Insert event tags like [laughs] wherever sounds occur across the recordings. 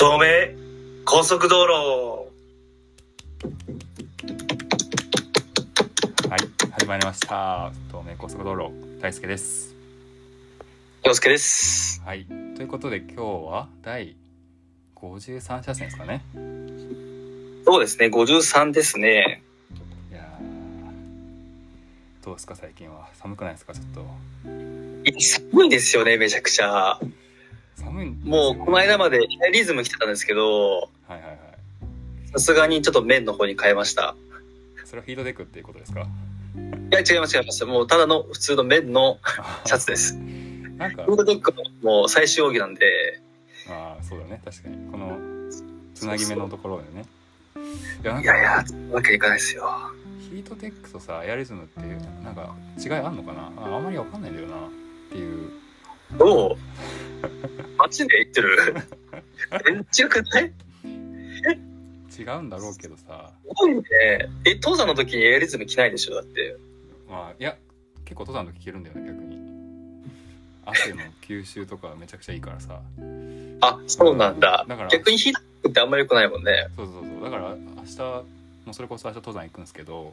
東名高速道路。はい始まりました。東名高速道路大輔です。洋介です。はいということで今日は第53車線ですかね。そうですね53ですね。いやーどうですか最近は。寒くないですかちょっと。寒いですよねめちゃくちゃ寒いんですよもうこの間までリズム来てたんですけどはいはいはい。さすがにちょっと麺の方に変えました。それはフィードデックっていうことですか？いや違います違います。もうただの普通の麺のシャツです。なんか。フードデックのもう最終奥義なんで。ああそうだね。確かに。このつなぎ目のところでね。いやいやわけにいかないですよ。ヒートテックとさエアリズムってなんか違いあんのかな？ああんまりわかんないんだよな。っていうどう？マジで言ってる？全然違くない違うんだろうけどさ。すごいね。え登山の時にエアリズム着ないでしょ？だって。まあいや結構登山の時聞けるんだよね逆に。汗の吸収とかめちゃくちゃいいからさ。あそうなんだ。だから逆にヒートテックってあんまり良くないもんね。そうそうそう。だから明日もうそれこそ明日登山行くんですけど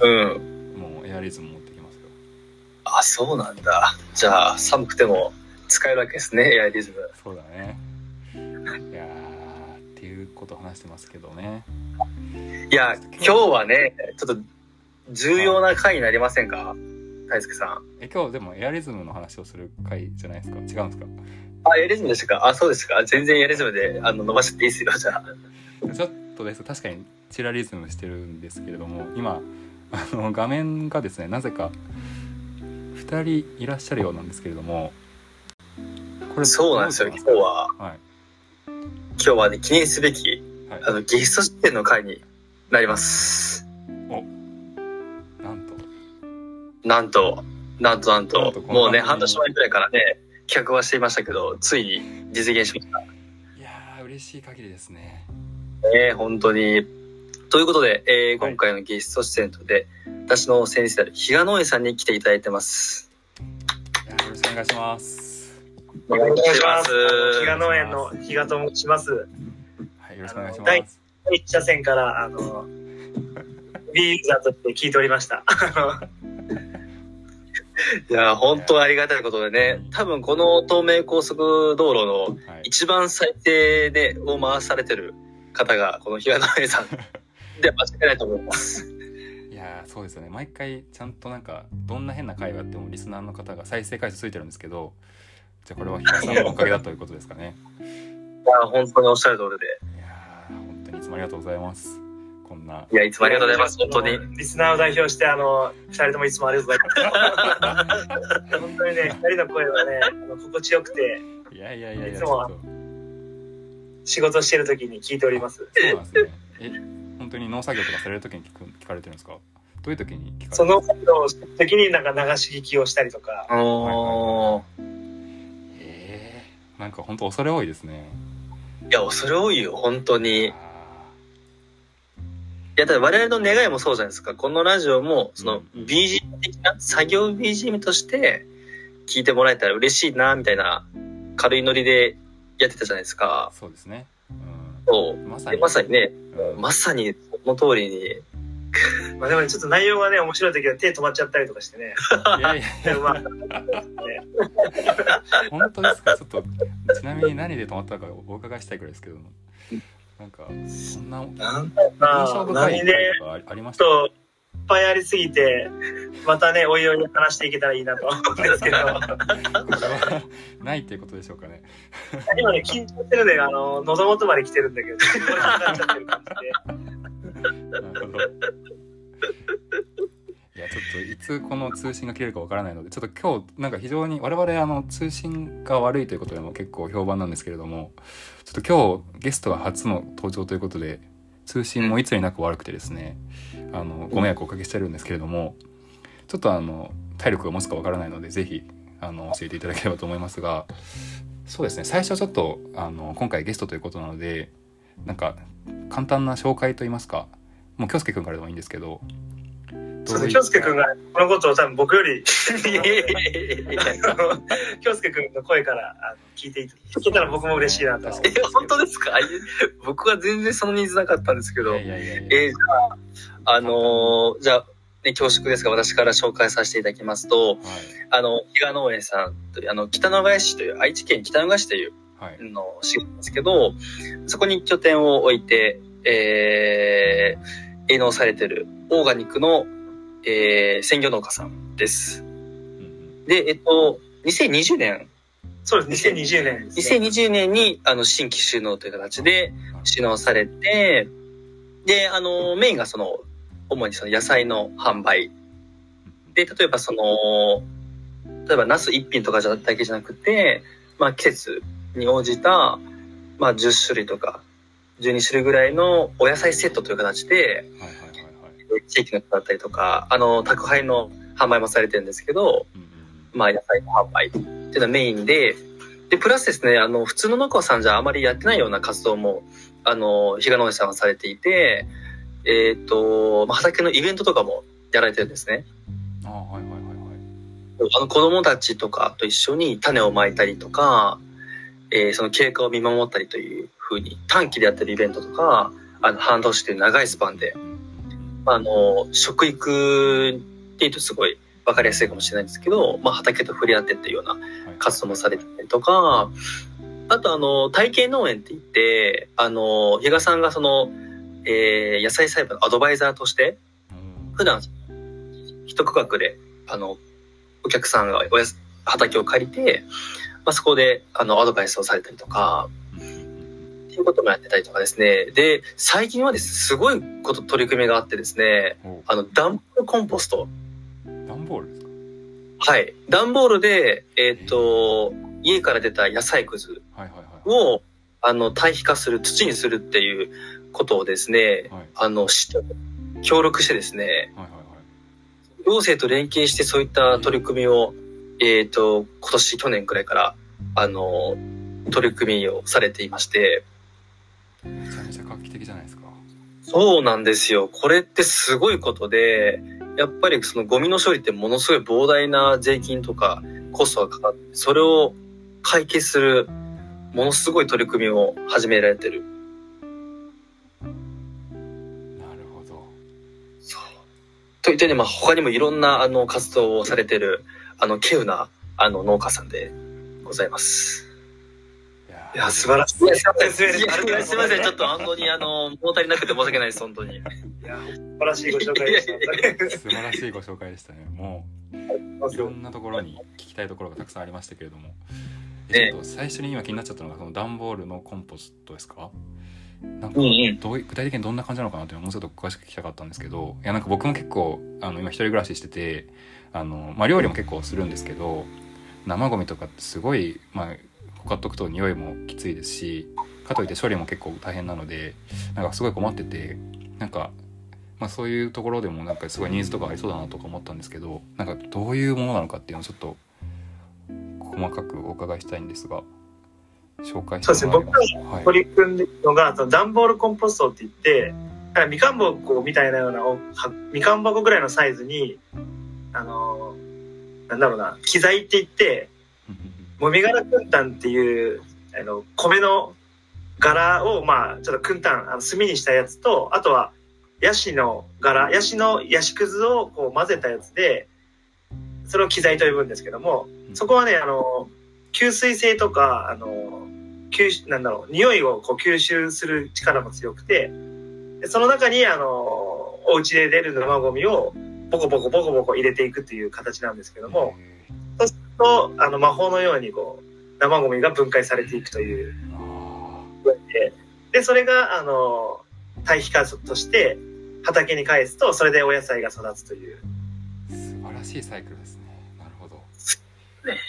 うん。もうエアリズム持ってあそうなんだ。じゃあ寒くても使えるわけですねエアリズム。そうだね。いやーっていうことを話してますけどね。いや今日はねちょっと重要な回になりませんか？大輔さん。え今日でもエアリズムの話をする回じゃないですか？違うんですか？あエアリズムでしたか？あそうですか。全然エアリズムであの伸ばしていいですよじゃあ。ちょっとです。確かにチラリズムしてるんですけれども今あの画面がですねなぜか2人いらっしゃるようなんですけれどもこそうなんですよ。ど今日ははい。今日はね記念すべきはい。あのゲスト出演の回になります。なんと。なんとなんとなんと。もうね半年前くらいからね企画はしていましたけどついに実現しました。いやー嬉しい限りですね。ね本当に。ということで、えーはい今回のゲスト出演とで、私の先生である比嘉農園さんに来ていただいてます。よろしくお願いしますお願いします。比嘉農園の比嘉と申します。はいよろしくお願いしま第す一車線から、あの、ユーザーとして聞いておりました。[laughs] いや、本当ありがたいことでね、多分この東名高速道路のはい一番最低でを回されてる方が、この比嘉農園さんで間違いないと思います。いやーそうですよね毎回ちゃんとなんかどんな変な会話やってもリスナーの方が再生回数ついてるんですけどじゃあこれは比嘉さんのおかげだということですかねいや、本当におっしゃる通りで。いやー本当にいつもありがとうございますこんないや、いつもありがとうございます、本当に。リスナーを代表して、あの、二人ともいつもありがとうございます。本当にね、二人の声はね、あの心地よくて、いやいやいやいやいつも仕事してる時に聞いております。そうなんですねえ本当に農作業とかされる時に聞く聞かれてるんですか？どういう時に聞かれてる？そのことを時になんか流し聞きをしたりとか、おー。えー、なんか本当恐れ多いですね。いや、それ多いよ、本当に。あいや、だって我々の願いもそうじゃないですか。このラジオも、そのうん BGM 的な、作業 BGM として聞いてもらえたら嬉しいな、みたいな軽いノリでやってたじゃないですーか。そうですね。うんそう。でまさに。まさにね、うん。まさにその通りに。[laughs] まあでもね、ちょっと内容がね、面白い時は手止まっちゃったりとかしてね。いやいや。[laughs] 本当ですか？ちょっとちなみに何で止まったかお伺いしたいくらいですけどなんかそんな印象深いとかありましちょっと、いっぱいありすぎて、またね、おいおい話していけたらいいなと思うんですけど、ないっていうことでしょうかね。今ね、緊張してるで、あの、喉元まで来てるんだけど、[laughs] [laughs] いやちょっといつこの通信が切れるかわからないのでちょっと今日なんか非常に我々あの通信が悪いということでも結構評判なんですけれどもちょっと今日ゲストが初の登場ということで通信もいつになく悪くてですねあのご迷惑をおかけしてるんですけれどもちょっとあの体力が持つかわからないので是非あの教えていただければと思いますがそうですね。最初ちょっとあの今回ゲストということなのでなんか簡単な紹介といいますかもう京介君からでもいいんですけどそうですね、京介くんがこのことを多分僕より、[laughs] 京介くんの声からあの聞いてい聞けたら僕も嬉しいなとえ、本当ですか？僕は全然そのニーズなかったんですけど。えーじゃあ、あのーじゃあ、ね、恐縮ですが、私から紹介させていただきますと、はい。あの、比嘉農園さんという、あの、北野ヶ谷市という、愛知県北野ヶ谷市というはいの市なんですけど、そこに拠点を置いて、えー、営農されてるオーガニックの、えー、鮮魚農家さんです。で、えっと、2020年、そうです、2020年ですね、2020年に、あの、新規収納という形で、収納されて、で、あの、メインがその、主にその野菜の販売。で、例えばその、例えばナス一品とかじゃだけじゃなくて、まあ季節に応じた、まあ10種類とか、12種類ぐらいのお野菜セットという形で、はいはい地域の人だったりとか、あの、宅配の販売もされてるんですけど、まあ野菜の販売っていうのがメインで、で、プラスですね、あの、普通の農家さんじゃあまりやってないような活動も、あの、比嘉農園さんはされていて、えっ、と、まあ、畑のイベントとかもやられてるんですね。あはいはいはいはいあの、子供たちとかと一緒に種をまいたりとか、えーその経過を見守ったりというふうに短期でやってるイベントとか、あの、半年という長いスパンで、まあ、あの、食育っていうとすごいわかりやすいかもしれないんですけど、まあ、畑と触れ合ってっていうようなはい。活動もされてたりとか、あとあの、体験農園って言って、あの、比嘉さんがその、えー野菜栽培のアドバイザーとして、うん。普段、一区画で、あの、お客さんがおやす畑を借りて、まあ、そこで、あの、アドバイスをされたりとか、いうこともやってたりとかですね。で、最近はですね、すごいこと、取り組みがあってですね、おあの、ダンボールコンポスト。段ボールですか？はい。段ボールで、えっ、と、家から出た野菜くずはいはいはいを、あの、堆肥化する、土にするっていうことをですね、はい。あの、協力してですね、はいはいはい。行政と連携してそういった取り組みを、えっ、と、今年、去年くらいから、あの、取り組みをされていまして、そうなんですよ。これってすごいことで、やっぱりそのゴミの処理ってものすごい膨大な税金とかコストがかかって、それを解決するものすごい取り組みを始められてる。なるほどそう。といったように、まあ他にもいろんなあの活動をされてる、あの、稀有なあの農家さんでございます。いや素晴らしい。いや、すいません。すいません。ちょっと本当にあの、物足りなくて申し訳ないです、本当に。いや、素晴らしいご紹介でした。素晴らしいご紹介でしたねもういろんなところに聞きたいところがたくさんありましたけれども、ねちょっと最初に今気になっちゃったのがその段ボールのコンポストですか？なんかうんうんどうい具体的にどんな感じなのかなっていうのをもうちょっと詳しく聞きたかったんですけどいやなんか僕も結構あの今一人暮らししててあの、まあ、料理も結構するんですけど生ゴミとかってすごい、まあ、ほかっとくと匂いもきついですしかといって処理も結構大変なのでなんかすごい困っててなんか、まあ、そういうところでもなんかすごいニーズとかありそうだなとか思ったんですけどなんかどういうものなのかっていうのをちょっと細かくお伺いしたいんですが紹介してもらえますはい。取り組んでるのが、その段ボールコンポストって言って、みかん箱みたいなようなみかん箱ぐらいのサイズに、あのーなんだろうな、機材って言って、もみ殻くんたんっていう、あの、米の柄を、まあ、ちょっとくんたん、あの炭にしたやつと、あとは、ヤシの柄、ヤシのヤシくずをこう混ぜたやつで、それを機材と呼ぶんですけども、そこはね、あの、吸水性とか、あの、吸、なんだろう、匂いをこう吸収する力も強くて、でその中に、あの、お家で出る生ゴミを、ボコボコボコボコ入れていくっていう形なんですけども、そうすると、あの、魔法のようにこう、生ゴミが分解されていくという。あで、で、それが、あの、堆肥化として畑に返すと、それでお野菜が育つという。ー素晴らしいサイクルですね。なるほど。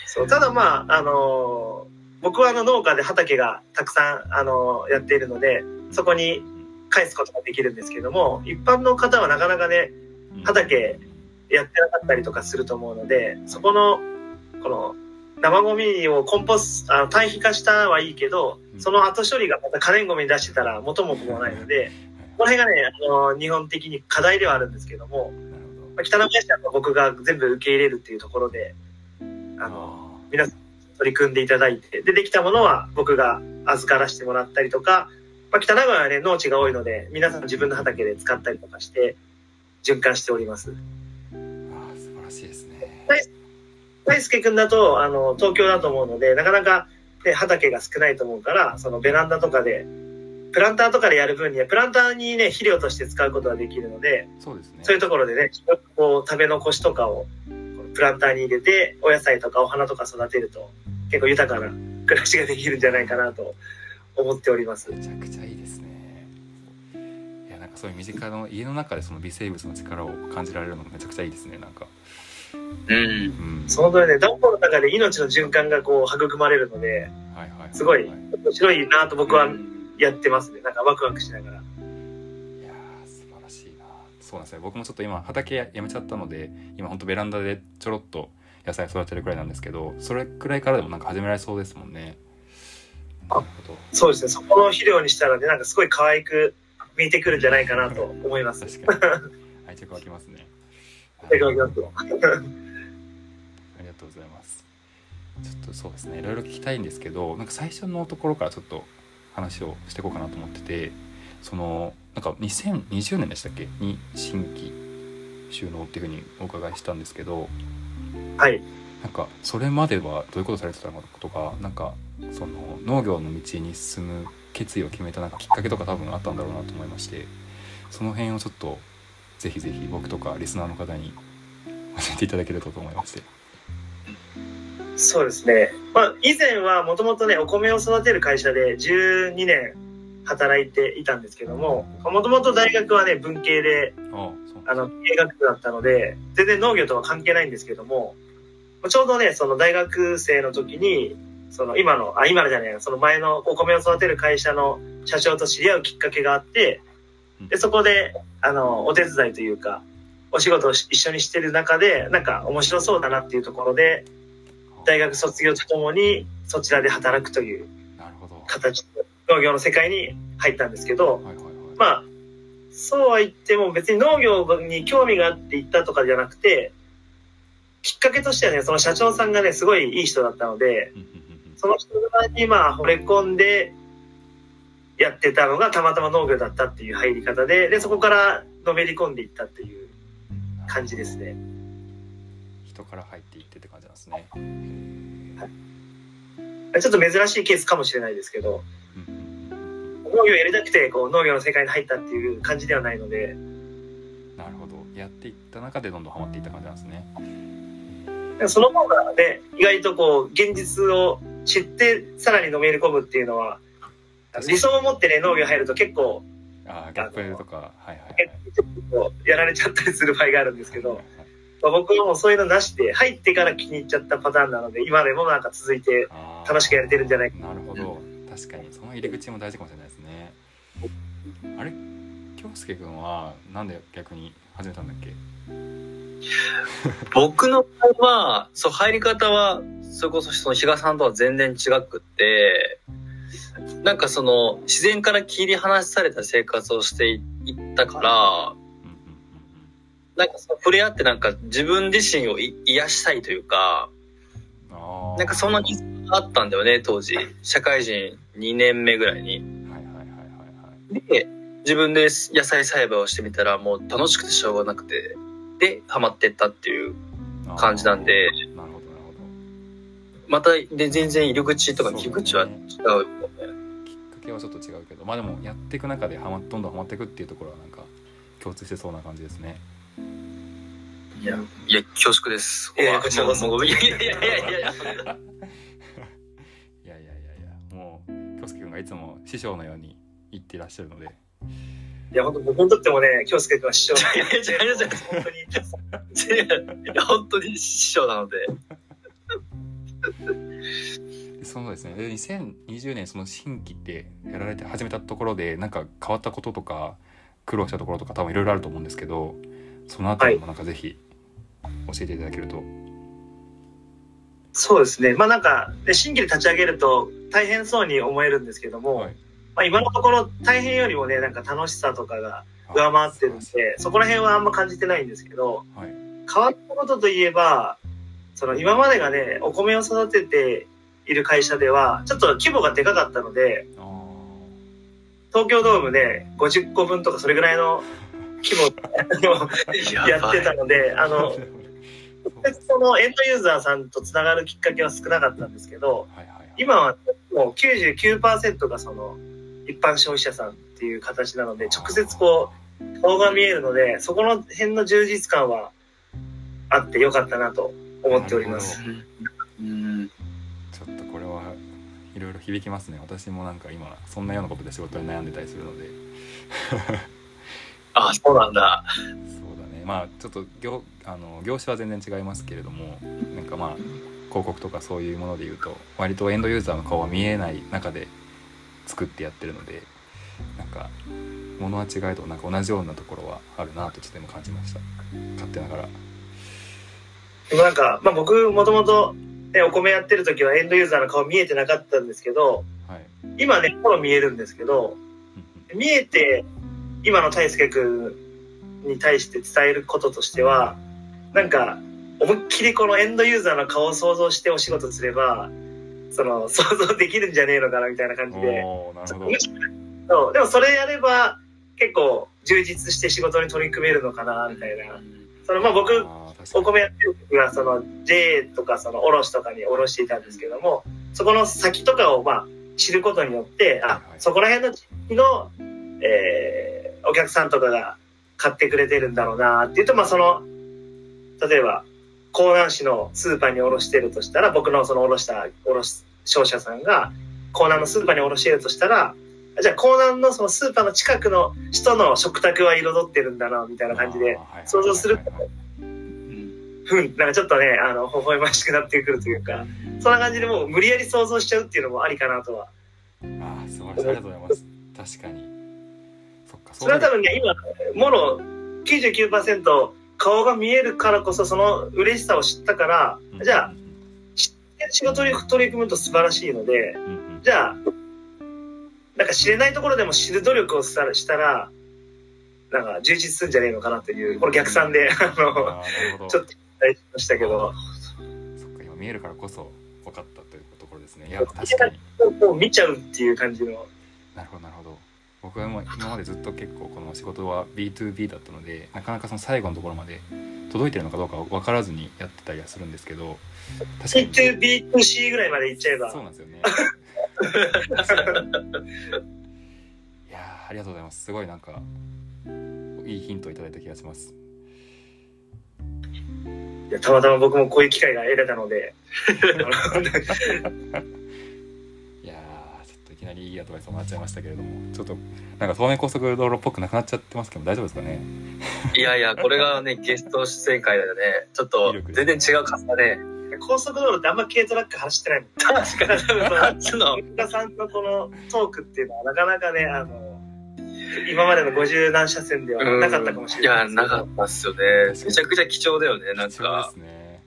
そうただまあ、あの、僕はあの農家で畑がたくさん、あの、やっているので、そこに返すことができるんですけども、一般の方はなかなかね、畑やってなかったりとかすると思うので、そこの、この、生ゴミをコンポス、あの、堆肥化したはいいけど、その後処理がまた可燃ゴミに出してたら元も子もないので、この辺がね、あの、日本的に課題ではあるんですけども、まあ、北の林は僕が全部受け入れるっていうところで、あの、皆さん取り組んでいただいて、で、できたものは僕が預からせてもらったりとか、まあ、北名古屋はね、農地が多いので、皆さん自分の畑で使ったりとかして、循環しております。あー素晴らしいですね大輔くんだと、あの、東京だと思うので、なかなか、ね、畑が少ないと思うから、そのベランダとかで、プランターとかでやる分には、プランターにね、肥料として使うことができるので、そうですね。そういうところでね、こう、食べ残しとかを、プランターに入れて、お野菜とかお花とか育てると、結構豊かな [laughs] 暮らしができるんじゃないかなと思っております。めちゃくちゃいいですね。いやなんかそういう身近な家の中でその微生物の力を感じられるのがめちゃくちゃいいですねなんかうん。うん。その通りね、暖房の中で命の循環がこう、育まれるので、はいはいはすごいい面白いなと僕はやってますね。なんかワクワクしながら。いやー素晴らしいな。そうなんですね僕もちょっと今畑ややめちゃったので今ほんとベランダでちょろっと野菜育てるくらいなんですけどそれくらいからでもなんか始められそうですもんね。そうですね、そこの肥料にしたらね、なんかすごい可愛く見えてくるんじゃないかなと思います。確かに。愛着湧きますね愛着湧きますよありがとうございます。ちょっとそうですね。いろいろ聞きたいんですけどなんか最初のところからちょっと話をしていこうかなと思っててそのなんか2020年でしたっけ？に新規収納っていうふうにお伺いしたんですけどはい。なんかそれまではどういうことされてたのかとかなんかその農業の道に進む決意を決めたなんかきっかけとか多分あったんだろうなと思いましてその辺をちょっとぜひぜひ僕とかリスナーの方に教えていただけるとと思いまして。そうですね。まあ、以前はもともとね、お米を育てる会社で12年働いていたんですけども、もともと大学はね、文系で、あの、経営学部だったので、全然農業とは関係ないんですけども、ちょうどね、その大学生の時に、その今の、あ、今のじゃないその前のお米を育てる会社の社長と知り合うきっかけがあって、で、そこで、あの、お手伝いというか、お仕事をし一緒にしてる中で、なんか面白そうだなっていうところで、大学卒業とともにそちらで働くという形で農業の世界に入ったんですけど、はいはいはい。まあ、そうは言っても別に農業に興味があって行ったとかじゃなくて、きっかけとしてはね、その社長さんがね、すごいいい人だったので、その人にまあ惚れ込んでやってたのがたまたま農業だったっていう入り方で、で、そこからのめり込んでいったっていう感じですね。人から入っていってって感じなんですね。ちょっと珍しいケースかもしれないですけど、うんうん農業やりたくてこう農業の世界に入ったっていう感じではないので、なるほど。やっていった中でどんどんハマっていった感じなんですね。その方がね、意外とこう、現実を知ってさらにのめり込むっていうのは、理想を持ってね、農業入ると結構、ああギャップとか。はいはいはい。やられちゃったりする場合があるんですけど、はいまあ僕はもうそういうのなしで、入ってから気に入っちゃったパターンなので、今でもなんか続いて楽しくやれてるんじゃないか。なるほど。確かに。その入り口も大事かもしれないですね。あれ？京介君はなんで逆に始めたんだっけ？僕の場合は、そう、入り方は、それこそその比嘉さんとは全然違くって、なんかその、自然から切り離された生活をしていったから、なんかその触れ合ってなんか自分自身をい癒したいというか、なんかそんなにあったんだよね、当時。社会人2年目ぐらいに。で、自分で野菜栽培をしてみたらもう楽しくてしょうがなくて、で、ハマってったっていう感じなんで、またで全然入り口とか切り口は違うよね。きっかけはちょっと違うけどまあでもやっていく中ではまどんどんハマっていくっていうところはなんか共通してそうな感じですねいや、いや、恐縮です。いやいやいやいやいやいやいや。いやいやもう京介君がいつも師匠のように言っていらっしゃるのでいや、本当僕にとってもね、京介君は師匠いやいやいやいや本当に。いや、本当に師匠なので。でそのですね。で2020年その新規ってやられて始めたところでなんか変わったこととか苦労したところとか多分いろいろあると思うんですけどそのあたりもなんかぜひ教えていただけると、そうですね。まあなんか、で新規で立ち上げると大変そうに思えるんですけども、はい。まあ今のところ大変よりもね、なんか楽しさとかが上回ってるんで、そこら辺はあんま感じてないんですけど、はい。変わったことといえば、その今までがね、お米を育てている会社では、ちょっと規模がでかかったので、あ東京ドームで50個分とかそれぐらいの規模のやってたので、ああの、そのエンドユーザーさんとつながるきっかけは少なかったんですけど、はいはいはい。今はもう99%がその一般消費者さんっていう形なので、直接こう、顔が見えるので、そこの辺の充実感はあってよかったなと思っております。うん。ちょっとこれはいろいろ響きますね私もなんか今そんなようなことで仕事に悩んでたりするので [laughs] あ、そうなんだ。そうだねまあちょっと業あの業種は全然違いますけれどもなんかまあ広告とかそういうもので言うと割とエンドユーザーの顔は見えない中で作ってやってるのでなんか物は違えどなんか同じようなところはあるなとちょっと今感じました勝手ながらでもなんか、まあ僕もともとね、お米やってる時はエンドユーザーの顔見えてなかったんですけど、はい今ね、ほぼ見えるんですけど、うん見えて、今の大輔くんに対して伝えることとしては、なんか、思いっきりこのエンドユーザーの顔を想像してお仕事すれば、その、想像できるんじゃねえのかなみたいな感じうんで。おーなるほどそうでもそれやれば、結構充実して仕事に取り組めるのかな、みたいな。その、まあ僕、お米やってる時は、その JA とかその卸とかに卸していたんですけども、そこの先とかをまあ知ることによって、あそこら辺の地域の、えー、お客さんとかが買ってくれてるんだろうなっていうと、まあその、例えば、江南市のスーパーに卸してるとしたら、僕のその卸した卸商社さんが、江南のスーパーに卸してるとしたら、じゃあ江南のそのスーパーの近くの人の食卓は彩ってるんだな、みたいな感じで、想像するふん、なんかちょっとね、あの、微笑ましくなってくるというか、そんな感じでもう無理やり想像しちゃうっていうのもありかなとは。ああ素晴らしいありがとうございます。確かに。そっかそれは多分ね、今、もろ99%顔が見えるからこそその嬉しさを知ったから、じゃあ、仕事に取り組むと素晴らしいので、うんうん。じゃあ、なんか知れないところでも知る努力をしたら、したらなんか充実するんじゃねえのかなという、これ逆算で、あの、あちょっと期待しましたけど、そっか今見えるからこそ分かったというところですね。いや確かに。もう見ちゃうっていう感じの。なるほど。なるほど僕はもう今までずっと結構この仕事は B2B だったのでなかなかその最後のところまで届いてるのかどうか分からずにやってたりはするんですけど確かに。B2B、B2C ぐらいまで行っちゃえば。そう。なんですよね。[laughs] いやーありがとうございます。すごいなんかいいヒントをいただいた気がしますいやたまたま僕もこういう機会が得れたので、いやーちょっといきなりいいアドバイスをもらっちゃいましたけれどもちょっとなんか東名高速道路っぽくなくなっちゃってますけど大丈夫ですかね？いやいや、これがね、[laughs] ゲスト出演会だよね。ちょっと、全然違うかったね。高速道路ってあんま軽トラック走ってないもん。[laughs] 確かに。初の。[laughs] 福田さんのこのトークっていうのはなかなかね、あの、[laughs] 今までの50何車線ではなかったかもしれないいや、なかったっすよね。めちゃくちゃ貴重だよね、なん貴重かで。すね。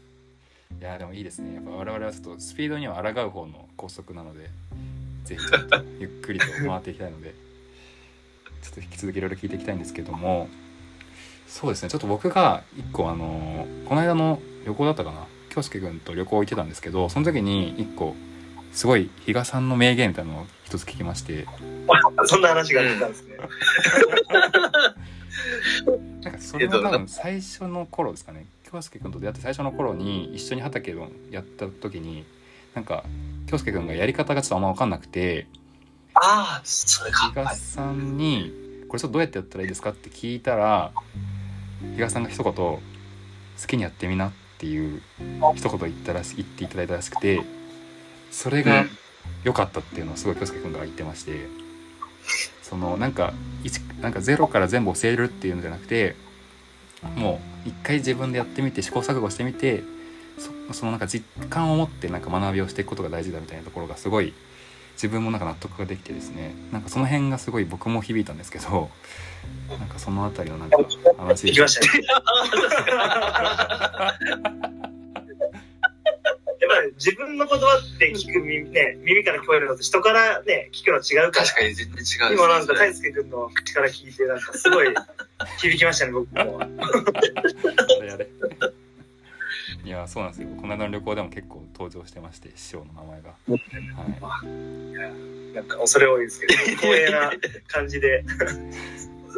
いやーでもいいですね。やっぱ我々はちょっとスピードには抗う方の高速なのでぜひちょっとゆっくりと回っていきたいので [laughs] ちょっと引き続きいろいろ聞いていきたいんですけども。そうですね。ちょっと僕が一個あのーこの間の旅行だったかな。京介君と旅行行ってたんですけどその時に一個すごい比嘉さんの名言みたいなのを一つ聞きまして [laughs] そんな話が出てたんですね。[laughs] なんかそれは多分最初の頃ですかね京介君と出会って最初の頃に一緒に畑をやった時になんか京介君がやり方がちょっとあんま分かんなくてああ、それか比。嘉さんに「これちょっとどうやってやったらいいですか?」って聞いたら比嘉さんが一言「好きにやってみな」っていう一言言ったらし言っていただいたらしくてそれが良かったっていうのをすごい京介君が言ってましてそのなんか一なんかゼロから全部教えるっていうのじゃなくてもう一回自分でやってみて試行錯誤してみてそそのなんか実感を持ってなんか学びをしていくことが大事だみたいなところがすごい自分もなんか納得ができてですね。なんかその辺がすごい僕も響いたんですけどなんかそのあたりのなんか話行きました [laughs] ぱり自分の言葉って聞く耳,、ね、耳から聞こえるのと人からね、聞くの違うから。確かに全然違うですね。今なんか、大輔くんの口から聞いて、なんかすごい響きましたね、僕も。やれやれいやそうなんですよこの間の旅行でも結構登場してまして師匠の名前が、はい、なんか恐れ多いですけど、[laughs] 光栄な感じで。[laughs]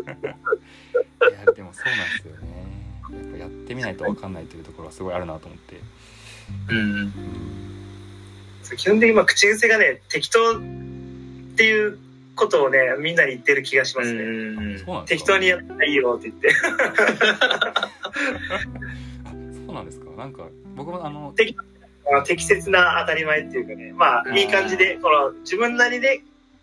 いやでもそうなんですよねやっぱやってみないと分かんないというところはすごいあるなと思ってうん。基本的にまあ口癖がね、適当っていうことをね、みんなに言ってる気がしますね。うん適か当にやったらいいよって言って。あそうなんですかなんか僕もあのあの適切な当たり前っていうかね、まあ、いい感じで、この自分なりで、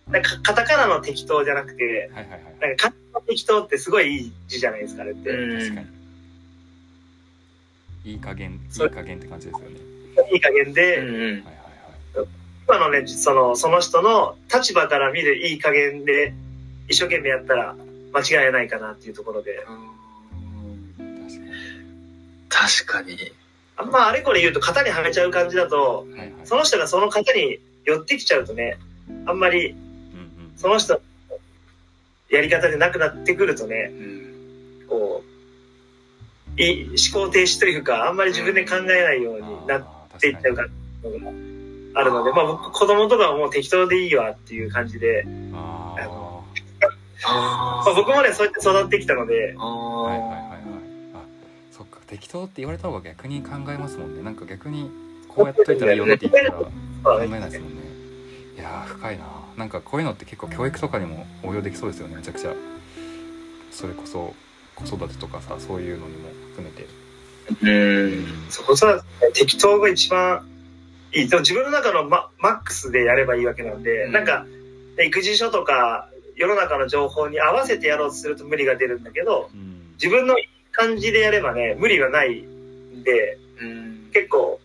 なんかカタカナの適当じゃなくて、はいはいはいなんか漢字の適当ってすごいいい字じゃないですか、あれって。うん確かにいい加減いい加減って感じですよね。いい加減で、うん今のね、その、その人の立場から見るいい加減で、一生懸命やったら間違いないかなっていうところで、確かに。あんまあれこれ言うと型にはめちゃう感じだと、はいはい。その人がその型に寄ってきちゃうとね、あんまりその人のやり方でなくなってくるとね、うん。こう、い思考停止というか、あんまり自分で考えないようになっていっちゃうかのがあるので、まあ僕子供とかはもう適当でいいわっていう感じで、あまあ、僕もね、そうやって育ってきたので、あはいはいはいはい。あそっか適当って言われた方が逆に考えますもんね。なんか逆にこうやっといたらいいよねって言ったら考えないですもんね。いやー深いな。なんかこういうのって結構教育とかにも応用できそうですよねめちゃくちゃ。それこそ子育てとかさそういうのにも含めてうん。そこさ、適当が一番いい。でも自分の中のママックスでやればいいわけなんで、うんなんか、育児書とか世の中の情報に合わせてやろうとすると無理が出るんだけど、うん自分の感じでやればね、無理はないんで、うん。結構、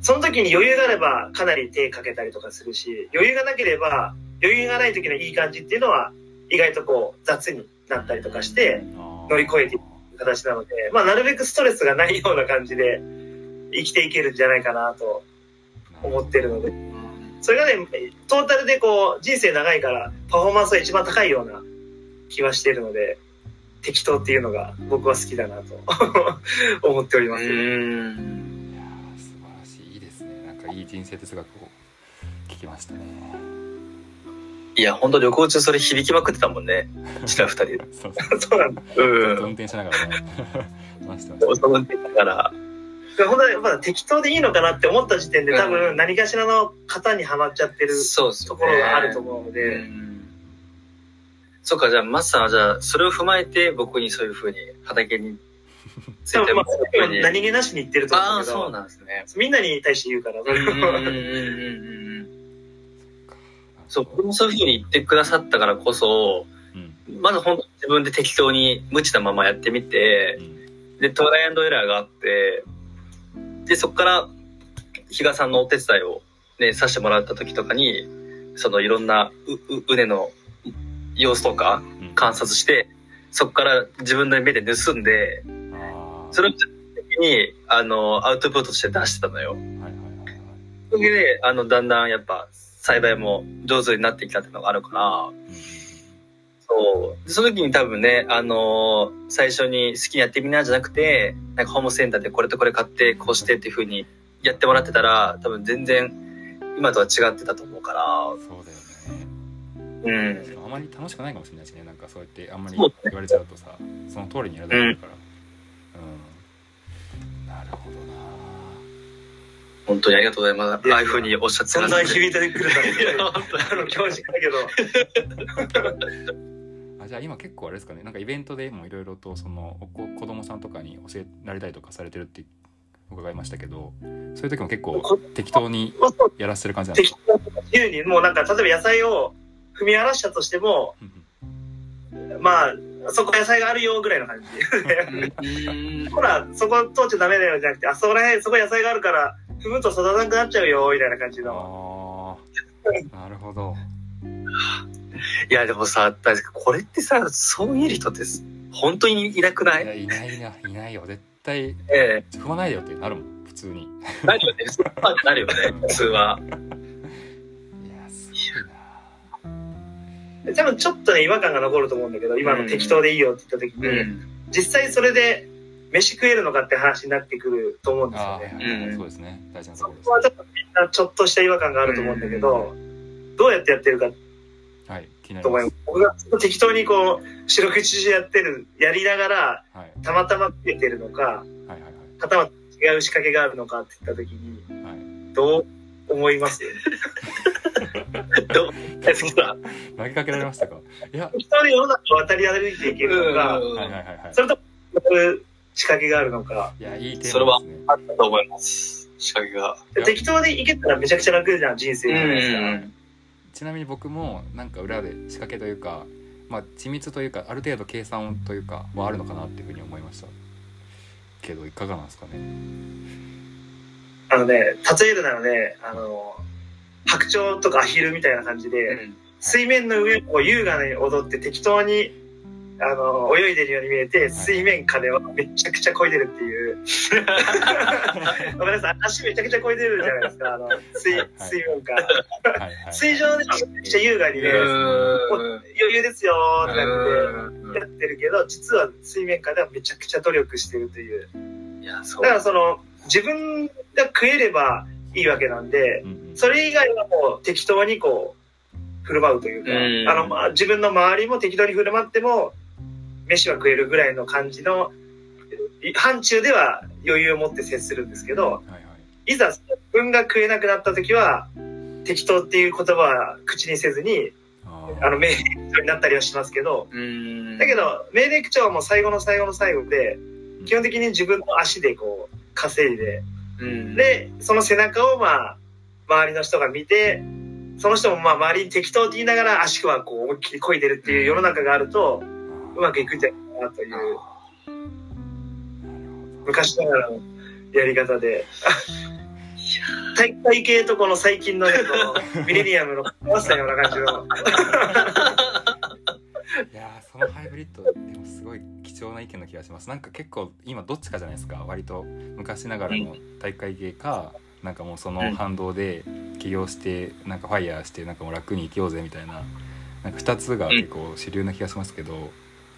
その時に余裕があればかなり手かけたりとかするし、余裕がなければ、余裕がない時のいい感じっていうのは、意外とこう雑になったりとかして、あー乗り越えていく形なので、まあなるべくストレスがないような感じで生きていけるんじゃないかなと思ってるので、それがね、トータルでこう人生長いからパフォーマンスが一番高いような気はしてるので、適当っていうのが僕は好きだなと [laughs] 思っております。うん。いやー素晴らしいいいですねなんかいい人生哲学を聞きましたねいや、本当旅行中それ響きまくってたもんね。[laughs] うちら二人で。そう [laughs] そうなんだ。う運ん。転しながらね話してましたその時だから。本当にまだ適当でいいのかなって思った時点で多分何かしらの型にはまっちゃってるそうところがあると思うのうで、ん。そっか、じゃあ、マスさんはじゃあ、それを踏まえて僕にそういうふうに畑についてでもまあ何気なしに言ってると思ああ、うけど、そうなんですね。みんなに対して言うから、うんうんうんうんうんそう、僕もそういうふうに言ってくださったからこそ、うん。まず本当自分で適当に無知なままやってみてう、ん。で、トライアンドエラーがあって、で、そこから、比嘉さんのお手伝いをね、させてもらった時とかに、そのいろんなう、う、うねの様子とかうん。観察して、そこから自分の目で盗んで、それを的に、あの、アウトプットとして出してたのよ。はいはいはいはい。それで、あの、だんだんやっぱ、栽培も上手になってきたっていうのがあるから、うんそう。でその時に多分ね、あのー最初に好きにやってみなじゃなくて、なんかホームセンターでこれとこれ買って、こうしてっていう風にやってもらってたら、多分全然今とは違ってたと思うかそうだよね。ら、うん。あまり楽しくないかもしれないしね。なんかそうやってあんまり言われちゃうとさその通りにやるだけだから。うん、なるほどな本当にありがとうございます。ああいう風におっしゃってそんな。響いてくるなんてあの恐縮だけど。[laughs] あじゃあ今結構あれですかね。なんかイベントでもいろいろとそのお子子供さんとかに教えられたりとかされてるって伺いましたけどそういう時も結構こ適当にやらせてる感じなんです適か？自由にもうなんか例えば野菜を踏み荒らしたとしてもうん。まあそこ野菜があるよぐらいの感じ。うん。[laughs] ほらそこ通っちゃダメだよじゃなくてあそこら辺そこ野菜があるから踏むと育たなくなっちゃうよみたいな感じのああなるほどいや、でもさ、これってさ、そういう人って本当にいなくない？いやいないないないよ絶対ええ踏まないでよってなるもん普通に。なるよね。なるよね、普通は。いや、すごいな多分ちょっとね、違和感が残ると思うんだけど、今の適当でいいよって言った時に、うん。実際それで飯食えるのかって話になってくると思うんですよね。そうですね。大事なとそころですこ。はちょっとみんなちょっとした違和感があると思うんだけど、どうやってやってるかはい、気になと思いりま。ますす僕がずっと適当にこう、四六時中やってる、やりながら、はい。たまたま食えてるのか、はいはいはたまた違う仕掛けがあるのかって言った時に、はい。はい。どう思います？[laughs] どう？ですか投げかけられましたか？いや、適当に世の中を渡り歩いていけるのか、うんはいはいはいはい。それと仕掛けがあるのか、いや、いいテそれはーマですね。あったと思います。仕掛けが。適当でいけたらめちゃくちゃ楽じゃん、人生じゃないですか。うんちなみに僕もなんか裏で仕掛けというか、まあ、緻密というかある程度計算というかはあるのかなっていうふうに思いましたけどいかがなんですかねあのね、例えるならね、あの、白鳥とかアヒルみたいな感じで、水面の上を優雅に踊って適当に、あの、泳いでるように見えて、水面下ではめちゃくちゃ漕いでるっていう。[laughs] ごめんなさい、足めちゃくちゃ漕いでるじゃないですか、あの、水はい、水面下。はいはい水上でめちゃくちゃ優雅にね、うん。余裕ですよーってなって、うん。やってるけど、実は水面下ではめちゃくちゃ努力してるという。いや、そう。だからその、自分が食えればいいわけなんで、それ以外はもう適当にこう、振る舞うというか、うん。あの、まあ、自分の周りも適当に振る舞っても、飯は食えるぐらいの感じの、い範疇では余裕を持って接するんですけど、はいはい。いざ自分が食えなくなった時は、適当っていう言葉は口にせずに、あの、命令口調になったりはしますけど、うん。だけど、命令口調はもう最後の最後の最後で、基本的に自分の足でこう、稼いで、うん、で、その背中をまあ、周りの人が見て、その人もまあ周りに適当って言いながら足はこう思いっきり漕いでるっていう世の中があると、うまくいくんじゃないかなという、昔ながらのやり方で。体育会系とこの最近のね、このミレニアムの合わせたような感じの。いやーそのハイブリッドでもすごい貴重な意見な気がします。なんか結構今どっちかじゃないですか。割と昔ながらの大会系か、なんかもうその反動で起業してなんかファイヤーしてなんかもう楽に生きようぜみたいななんか2つが結構主流な気がしますけど、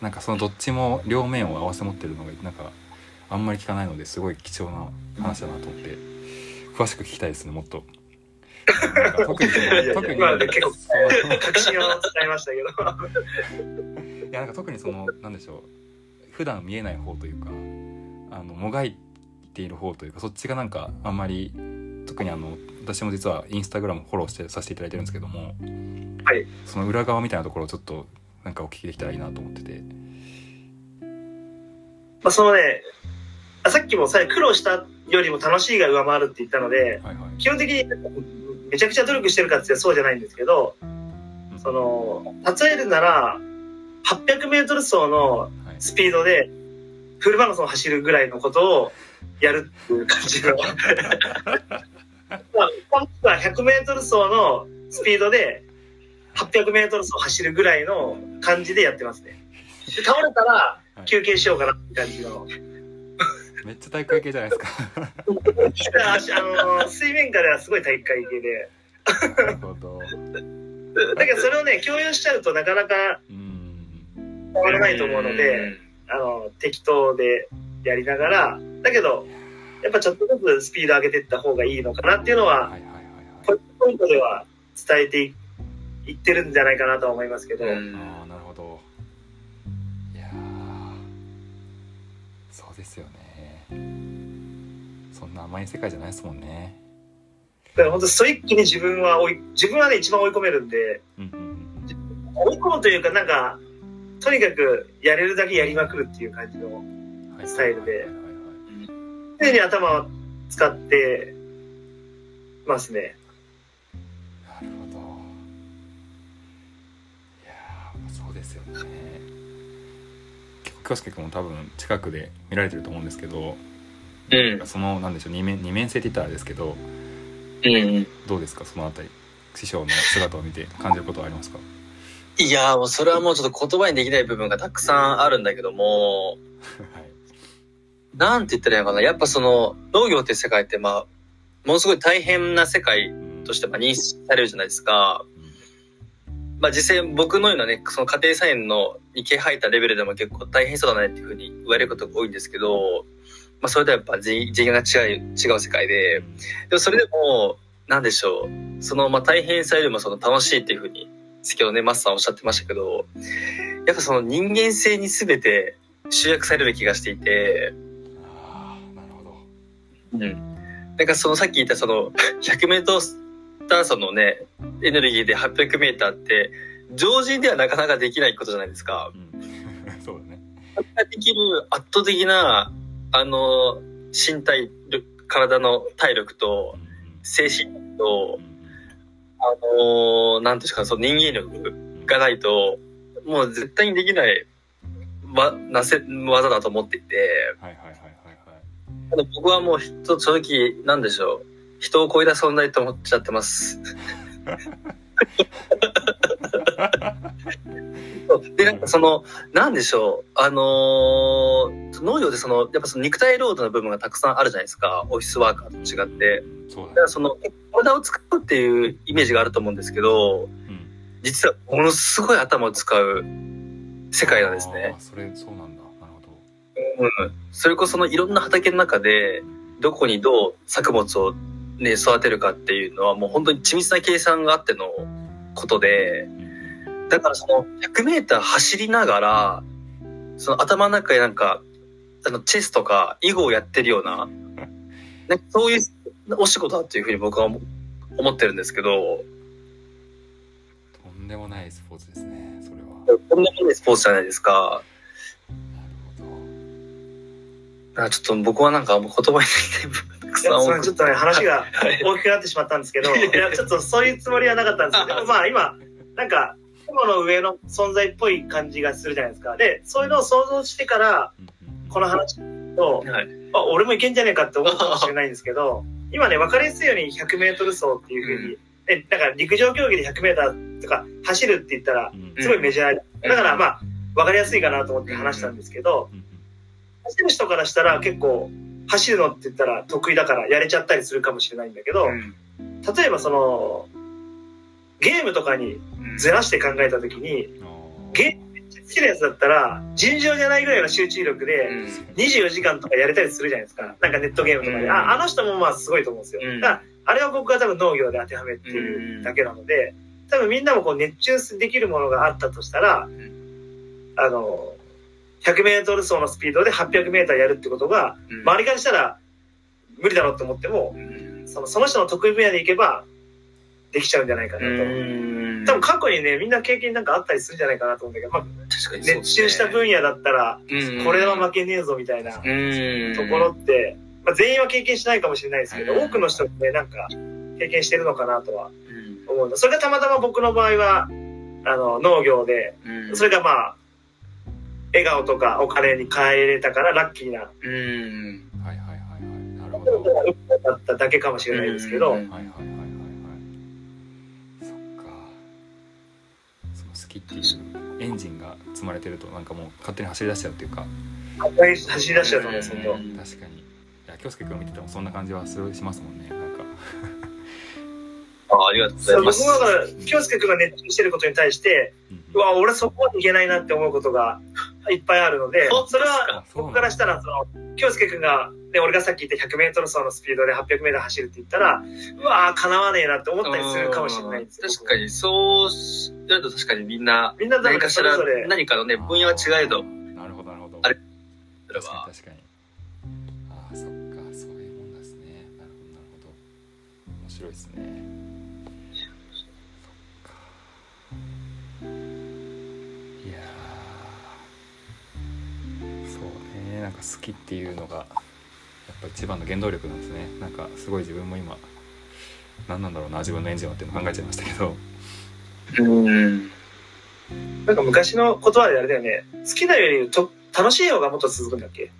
なんかそのどっちも両面を合わせ持ってるのがなんかあんまり聞かないのですごい貴重な話だなと思って詳しく聞きたいですねもっと。[laughs] 特に特にまあ結構確信を伝えましたけど。[laughs] いやなんか特にそのなんでしょう普段見えない方というかあのもがいている方というかそっちがなんかあんまり特にあの私も実はインスタグラムフォローしてさせていただいてるんですけども、はいその裏側みたいなところをちょっとなんかお聞きできたらいいなと思ってて。まあそのね、あさっきもさ、苦労したよりも楽しいが上回るって言ったので、はいはい。基本的にめちゃくちゃ努力してるかってそうじゃないんですけど、その、例えるなら、800メートル走のはい。スピードで、フルマラソン走るぐらいのことをやるっていう感じの。[laughs] まあ、本当は100メートル走のスピードで、800メートル走走るぐらいの感じでやってますね。で [laughs] 倒れたらはい。休憩しようかなって感じの。めっちゃ体育会系じゃないですか。あの、水面下ではすごい体育会系で。なるほど。だけどそれをね、共有しちゃうとなかなかうん変わらないと思うので、あの、適当でやりながら、だけど、やっぱちょっとずつスピード上げていった方がいいのかなっていうのは、はいはいはいポはい。イントポイントでは伝えていいってるんじゃないかなとは思いますけど、うん。ああなるほど。いやーそうですよね。そんな甘い世界じゃないですもんね。だから本当ストイックに自分は追い、自分はね、一番追い込めるんで、うんうんうん追い込むというかなんか、とにかくやれるだけやりまくるっていう感じの、スタイルで。常に頭を使ってますね。ーそうですよね結構京介君も多分近くで見られてると思うんですけど、うん。そのなんでしょう二面二面性って言ったらあれですけどうん。どうですかそのあたり？師匠の姿を見て感じることはありますか？いやーもうそれはもうちょっと言葉にできない部分がたくさんあるんだけども、[laughs] はいなんて言ったらいいのかな？やっぱその農業って世界ってまあ、ものすごい大変な世界うんとしてまあ認識されるじゃないですか。まあ実際僕のようなね、その家庭菜園のに毛生えたレベルでも結構大変そうだねっていうふうに言われることが多いんですけど、まあそれとはやっぱ次次元が違う、違う世界で、でもそれでも、なんでしょう。そのまあ大変さよりもその楽しいっていうふうに、先ほどね、マスさんおっしゃってましたけど、やっぱその人間性に全て集約される気がしていて、ああなるほどうん。なんかそのさっき言ったその [laughs] 100メートルターソのね、エネルギーで800メーターって、常人ではなかなかできないことじゃないですか。うん。[laughs] そうだね。できる圧倒的な、あの、身体力、体の体力と、精神力と、あのなんていうんですか、その人間力がないと、もう絶対にできない、わ、なせ、技だと思っていて、はいはいはいはいはい。僕はもう人、正直、なんでしょう。人を超えた存在と思っちゃってます。[laughs] で、なんかその、なんでしょう。あのー農業でその、やっぱその肉体労働の部分がたくさんあるじゃないですか。オフィスワーカーと違って。だかそうだねらその、体を使うっていうイメージがあると思うんですけど、うん実はものすごい頭を使う世界なんですねそれそうなんだなるほどうん。それこそそのいろんな畑の中で、どこにどう作物をね、育てるかっていうのはもう本当に緻密な計算があってのことで、だからその100メーター走りながら、その頭の中でなんか、あの、チェスとか囲碁をやってるような、なんかそういうお仕事だっていうふうに僕は思思ってるんですけど、とんでもないスポーツですねそれはこんなもんでスポーツじゃないですか。なるほどちょっと僕はなんかもう言葉にちょっとね、話が [laughs] はい。大きくなってしまったんですけど、[laughs] いや、ちょっとそういうつもりはなかったんですけど、[laughs] でもまあ今、なんか、雲の上の存在っぽい感じがするじゃないですか。で、そういうのを想像してから、この話と、はい。あ、俺もいけんじゃねえかって思うかもしれないんですけど、今ね、分かりやすいように100メートル走っていうふうに、ね、なんか陸上競技で100メーターとか走るって言ったら、うん。すごいメジャー。うん。だからまあ、分かりやすいかなと思って話したんですけど、うん。走る人からしたら結構、走るのって言ったら得意だからやれちゃったりするかもしれないんだけど、うん。例えばその、ゲームとかにずらして考えたときに、うんあーゲ好きなやつだったら、尋常じゃないぐらいの集中力で、うん。24時間とかやれたりするじゃないですか。なんかネットゲームとかで。うん。ああの人もまあすごいと思うんですよ。うん。だから、あれは僕は多分農業で当てはめてるだけなので、多分みんなもこう熱中できるものがあったとしたら、ん。あの、100メートル走のスピードで800メーターやるってことが、うん。周りからしたら無理だろうって思ってもう、ん。そのその人の得意分野でいけば、できちゃうんじゃないかなと。うん。多分過去にね、みんな経験なんかあったりするんじゃないかなと思うんだけど、まあ、確かにね。熱中した分野だったら、うん。これは負けねえぞみたいなとうん。ころって、まあ、全員は経験しないかもしれないですけど、うん。多くの人がね、なんか経験してるのかなとはうん。思う。それがたまたま僕の場合は、あの、農業で、うん。それがまあ、笑顔とかお金に変えれたからラッキーな。うん。はいはいはいはい。なるほど。はいだっただけかもしれないですけど、うん。はいはいはいはい。そっか。その好きっていうエンジンが積まれてるとなんかもう勝手に走り出しちゃうっていうか。走り出しちゃうと思うんですけどう。ん。確かに。いや京介君見ててもそんな感じはするしますもんね。なんか。あありがとうござそ僕いうます。もだから、京介君が熱中してることに対して、うわ、俺そこまでいけないなって思うことがいっぱいあるのでそれはか僕からしたら、その、京介君が、ね、俺がさっき言った100メートル走のスピードで800メートル走るって言ったら、うわー、叶わねえなって思ったりするかもしれないんですよ。確かに、そうやると確かにみんな、みんな何かしらそれぞれ、何かのね、分野は違えど、なるほどなるほど。あれそれ確かはに確かに。ああそっかそういうもんですね。なるほどなるほど。面白いですねか好きっていうのがやっぱ一番の原動力なんですねなんかすごい自分も今何なんだろうな自分のエンジンはっていうの考えちゃいましたけどうん。なんか昔の言葉であれだよね、好きなよりと楽しい方がもっと続くんだっけ？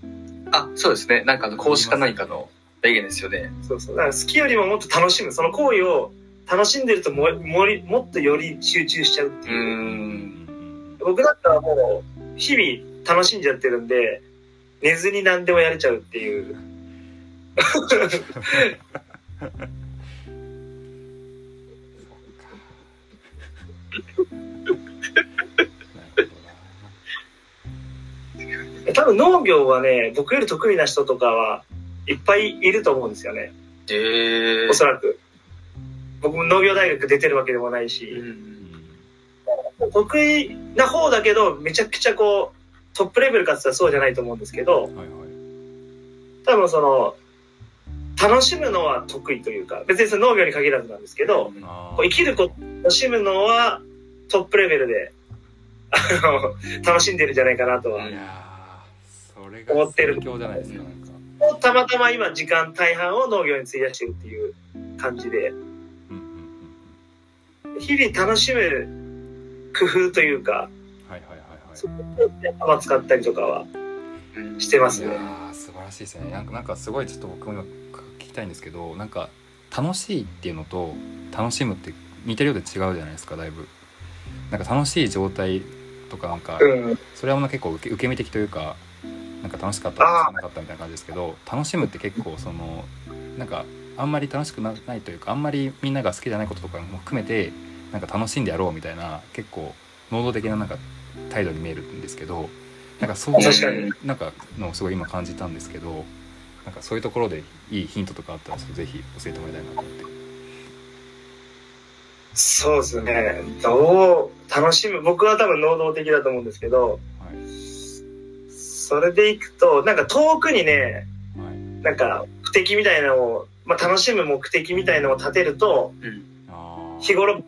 あ、そうですね。なんかあの、公式か何かの名言ですよね。そうそう。だから好きよりももっと楽しむ。その行為を楽しんでるとももりもっとより集中しちゃうってういう。ん。僕だったらもう、日々楽しんじゃってるんで、寝ずに何でもやれちゃうっていう。多分農業はね、僕より得意な人とかはいっぱいいると思うんですよね。ええおそらく。僕も農業大学出てるわけでもないし、うん得意な方だけど、めちゃくちゃこう、トップレベルかって言ったらそうじゃないと思うんですけど、はいはい。多分その、楽しむのは得意というか、別にその農業に限らずなんですけど、あこう生きることを楽しむのはトップレベルで、楽しんでるんじゃないかなとは思ってる最強じゃないですか。なんかたまたま今時間大半を農業に費やしてるっていう感じで、うんうん。日々楽しむ工夫というか、うんはいはいはいはい頭使ったりとかはうんしてますね。素晴らしいですねなんかなんかすごいちょっと僕も聞きたいんですけどなんか楽しいっていうのと楽しむって似てるようで違うじゃないですかだいぶなんか楽しい状態とかなんかうん。それはもう結構受け受け身的というかなんか楽しかった楽しくなかったみたいな感じですけど楽しむって結構そのなんかあんまり楽しくなないというかあんまりみんなが好きじゃないこととかも含めてなんか楽しんでやろうみたいな結構能動的ななんか態度に見えるんですけどなんかそういうなんかのをすごい今感じたんですけどなんかそういうところでいいヒントとかあったらぜひ教えてもらいたいなと思って。そうですね。どう、楽しむ。僕は多分能動的だと思うんですけど、はいそれでいくと、なんか遠くにね、はい、なんか目的みたいなのを、まあ楽しむ目的みたいなのを立てると、うん日頃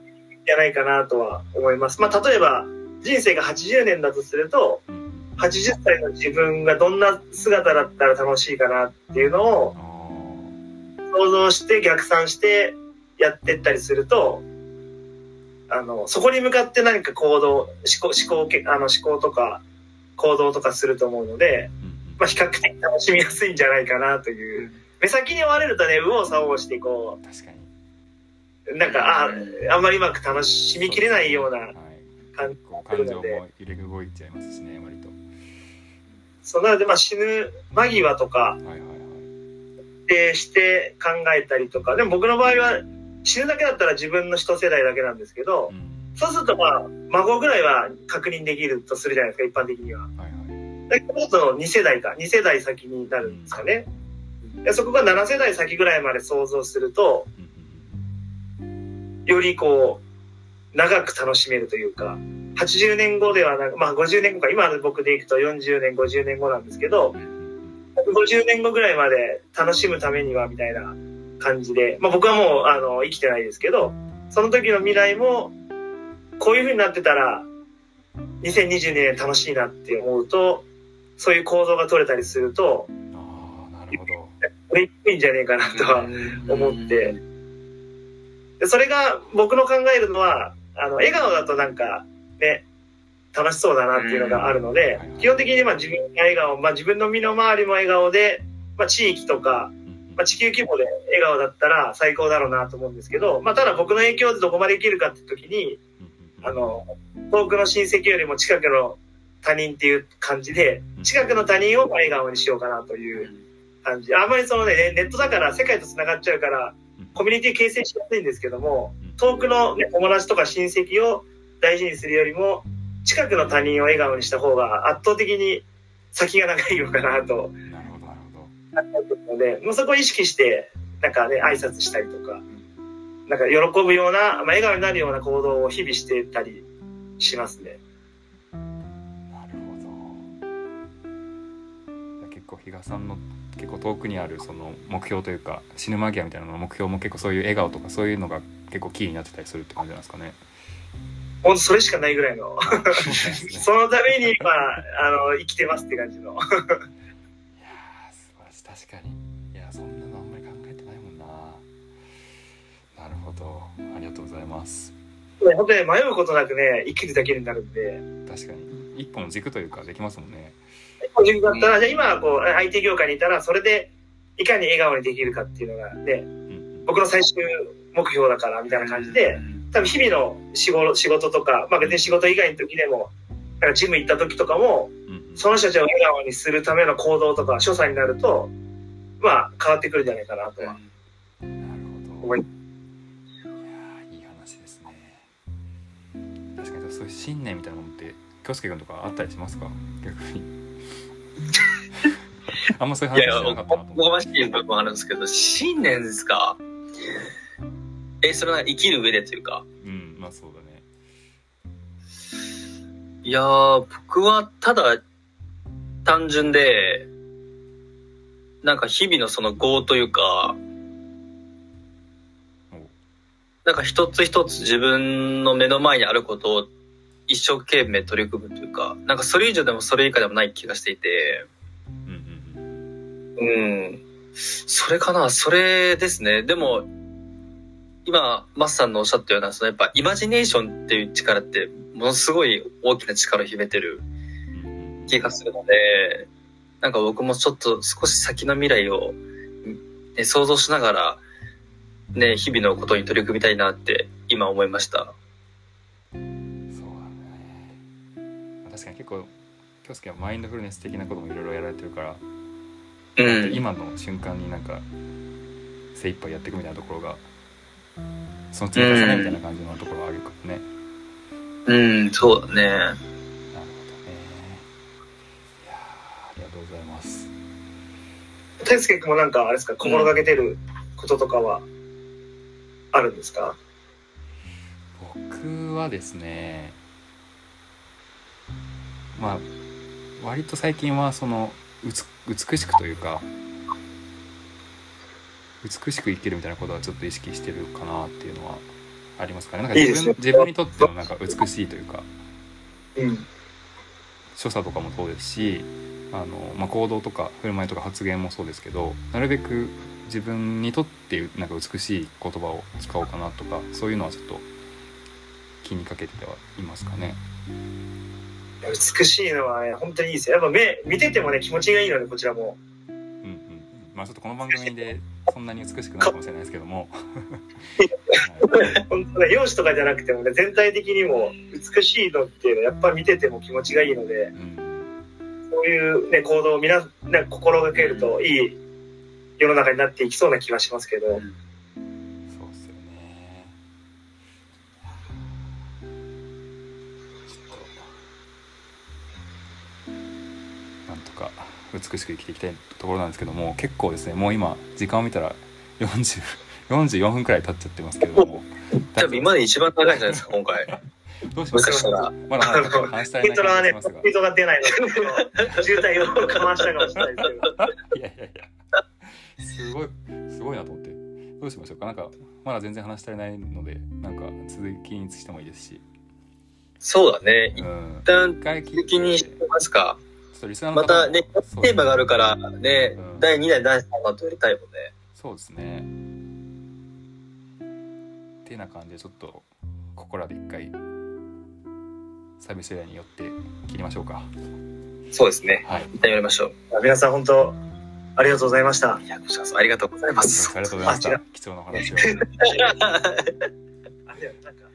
じゃないかなとは思います。まあ例えば、人生が80年だとすると、うん。80歳の自分がどんな姿だったら楽しいかなっていうのを想像して逆算してやってったりすると、あの、そこに向かって何か行動、思考、思考け、あの思考とか行動とかすると思うので、まあ比較的楽しみやすいんじゃないかなという。目先に追われるとね、右往左往してこ確かに。う、なんか、ああんまりうまく楽しみきれないような結構感情も揺れ動いちゃいますしね割と。そうなので、まあ死ぬ間際とかでして考えたりとか、でも僕の場合は死ぬだけだったら自分の一世代だけなんですけどう、ん。そうするとまあ、孫ぐらいは確認できるとするじゃないですか、一般的には。はいはい。だけど、もっと2世代か、2世代先になるんですかね。でそこが7世代先ぐらいまで想像すると、よりこう、長く楽しめるというか、80年後ではなく、まあ50年後か、今の僕でいくと40年、50年後なんですけどうん、うん50年後ぐらいまで楽しむためにはみたいな感じで、まあ僕はもうあの生きてないですけど、その時の未来もこういう風になってたら2022年楽しいなって思うと、そういう行動が取れたりすると、うんああなるほど。いいんじゃねえかなとは思って、でそれが僕の考えるのは、あの、笑顔だとなんかね、楽しそうだなっていうのがあるのでうん、基本的にまあ自分が笑顔、まあ自分の身の回りも笑顔で、まあ地域とか、まあ地球規模で笑顔だったら最高だろうなと思うんですけど、まあただ僕の影響でどこまで生きるかって時に、あの、遠くの親戚よりも近くの他人っていう感じで、近くの他人を笑顔にしようかなという感じ。あんまりそのね、ネットだから世界と繋がっちゃうから、うんコミュニティ形成しやすいんですけどもうん、遠くの、ね、友達とか親戚を大事にするよりも、近くの他人を笑顔にした方が圧倒的に先が長いのかなと。なるほどなるほど。ので、もうそこを意識して、なんかね、挨拶したりとか、なんか喜ぶような、まあ、笑顔になるような行動を日々してたりしますね。なるほど。結構比嘉さんの結構遠くにあるその目標というか死ぬ間際みたいなのの目標も結構そういう笑顔とかそういうのが結構キーになってたりするって感じなんですかね？ほんとそれしかないぐらいの。[laughs] そのために、まあ、あの、生きてますって感じの。いやー素晴らしい。確かに。いやそんなのあんまり考えてないもんな。なるほど。ありがとうございます。ね本当に迷うことなくね、生きるだけになるんで、確かに。一本の軸というかできますもんね個人だったら、じゃあ今はこう、IT 業界にいたら、それで、いかに笑顔にできるかっていうのがね、うん。僕の最終目標だから、みたいな感じで、多分日々の仕事仕事とか、まあ別に仕事以外の時でも、なんかジム行った時とかも、その人たちを笑顔にするための行動とか所作になると、まあ変わってくるんじゃないかなとは。なるほど。思いいやーいい話ですね。確かにそういう信念みたいなものって京介君とかあったりしますか？逆に [laughs] あんまそういう話してなかったなとお思こがましい部分もあるんですけど、信念ですか？え、それは生きる上でというか。ううんまあそうだね。いやー、僕はただ、単純で、なんか日々のその業というか、お。なんか一つ一つ自分の目の前にあることを一生懸命取り組むというか、なんかそれ以上でもそれ以下でもない気がしていて、うんうんうん。それかな？それですね。でも、今、マスさんのおっしゃったような、そのやっぱイマジネーションっていう力って、ものすごい大きな力を秘めてる気がするので、なんか僕もちょっと少し先の未来を、ね、想像しながら、ね、日々のことに取り組みたいなって今思いました。確かに結構京介はマインドフルネス的なこともいろいろやられてるから、うん。今の瞬間になんか精一杯やっていくみたいなところがその積み重ねみたいな感じのところはあるかもね、うん、そうだね。なるほどね。いやーありがとうございます。大輔君もなんかあれですか、心がけてることとかはあるんですか、僕はですねまあ割と最近はそのうつ美しくというか美しく生きるみたいなことはちょっと意識してるかなっていうのはありますかねなんか自分自分にとってのなんか美しいというかうん。所作とかもそうですしあの、まあ、行動とか振る舞いとか発言もそうですけどなるべく自分にとってなんか美しい言葉を使おうかなとかそういうのはちょっと気にかけてはいますかね。美しいのはね、本当にいいですよ。やっぱ目、見ててもね、気持ちがいいので、こちらも。うんうんうんまあちょっとこの番組でそんなに美しくないかもしれないですけども、[laughs] はい本当ね、容姿とかじゃなくてもね、全体的にも美しいのっていうのは、やっぱ見てても気持ちがいいので、うんそういうね、行動をみな、ね、心がけるといい世の中になっていきそうな気がしますけど、そうっ美しく生きていきたいところなんですけども結構ですねもう今時間を見たら40 44 [laughs] 分くらい経っちゃってますけども多分今まで一番長いんじゃないですか、今回？どうしますか？まだまだ話したいな気軽トラはね、がしますがが出ないので、渋滞をかましたかもしれないですけど。いやいやいやすごいすごいなと思ってどうしましょうか？なんかまだ全然話し足りないのでなんか続きにしてもいいですしそうだね。一うん旦一回聞い続きにしてみますか。またね、テーマがあるからね、うん第2弾、第3弾とやりたいもんね。そうですねてな感じでちょっとここらで一回サービスエリアによって切りましょうかそうですね。はい一旦やりましょう。皆さん本当、ありがとうございました。いや、こちらありがとうございます。ありがとうございました貴重なお話を [laughs] あれなんか、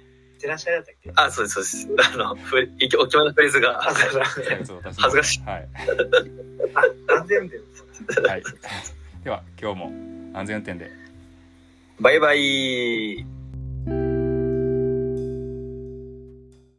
照らし合いだったっけ？あ、そうです、そうです。[laughs] あの、ふお決まりのフレーズが。恥ず恥ずかしいはい、あ、安全運転。はい、では今日も安全運転でバイバイ。